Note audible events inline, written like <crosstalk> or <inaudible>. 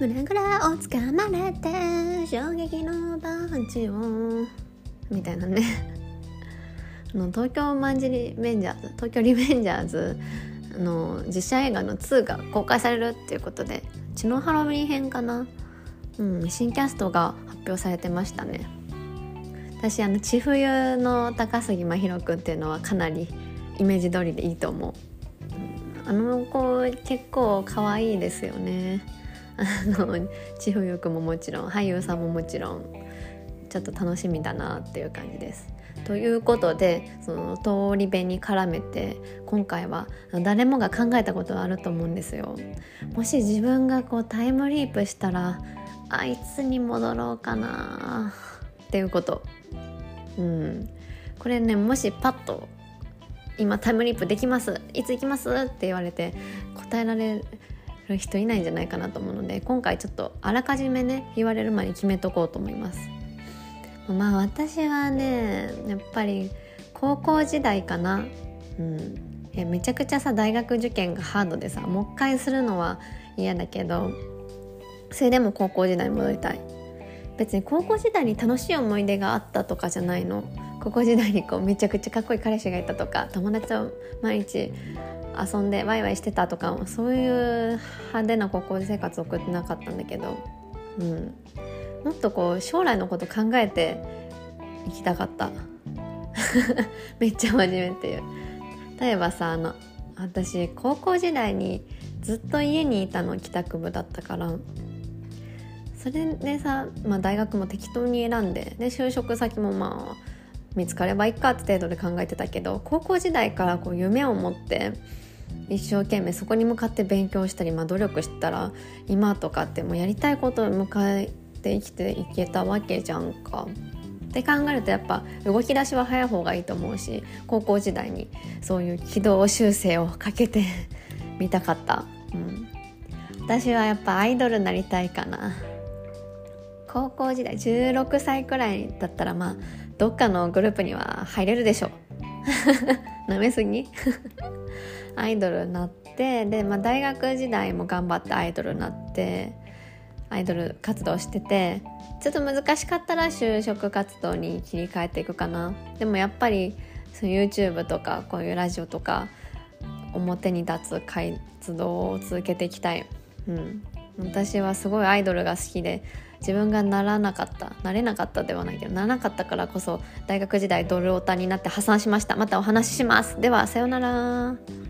胸ぐらを掴まれて衝撃のパンチを。みたいなね。<laughs> あの東京マンジリベンジャーズ東京リベンジャーズの実写映画の2が公開されるっていうことで血のハロウィン編かな、うん、新キャストが発表されてましたね。私あの千冬の高杉真宙君っていうのはかなりイメージ通りでいいと思う、あの子結構可愛いですよね。あの千冬君ももちろん俳優さんももちろんちょっと楽しみだなっていう感じですということでその通り部に絡めて今回は誰もが考えたことはあると思うんですよ。もし自分がこうタイムリープしたらあいつに戻ろうかなっていうこと。うん、これねもしパッと今タイムリープできますいつ行きますって言われて答えられる人いないんじゃないかなと思うので今回ちょっとあらかじめね言われる前に決めとこうと思います。まあ私はねやっぱり高校時代かな。うん。いやめちゃくちゃさ大学受験がハードでさもう一回するのは嫌だけどそれでも高校時代に戻りたい。別に高校時代に楽しい思い出があったとかじゃないの。高校時代にこうめちゃくちゃかっこいい彼氏がいたとか友達と毎日遊んでワイワイしてたとかそういう派手な高校生活を送ってなかったんだけどうん。もっとこう将来のこと考えて行きたかった。<laughs> めっちゃ真面目っていう。例えばさあの私高校時代にずっと家にいたの帰宅部だったからそれでさ、まあ、大学も適当に選んでで就職先もまあ見つかればいいかって程度で考えてたけど高校時代からこう夢を持って一生懸命そこに向かって勉強したり、まあ、努力したら今とかってもうやりたいことを迎えて生きていけたわけじゃんか。って考えるとやっぱ動き出しは早い方がいいと思うし高校時代にそういう軌道修正をかけて <laughs> みたかった、うん、私はやっぱアイドルになりたいかな。高校時代16歳くらいだったらまあどっかのグループには入れるでしょな <laughs> めすぎ？<laughs> アイドルになってで、まあ、大学時代も頑張ってアイドルになってアイドル活動しててちょっと難しかったら就職活動に切り替えていくかな。でもやっぱりその YouTube とかこういうラジオとか表に立つ活動を続けていきたい、うん、私はすごいアイドルが好きで自分がならなかったなれなかったではないけどならなかったからこそ大学時代ドルオタになって破産しました。またお話しします。ではさようなら。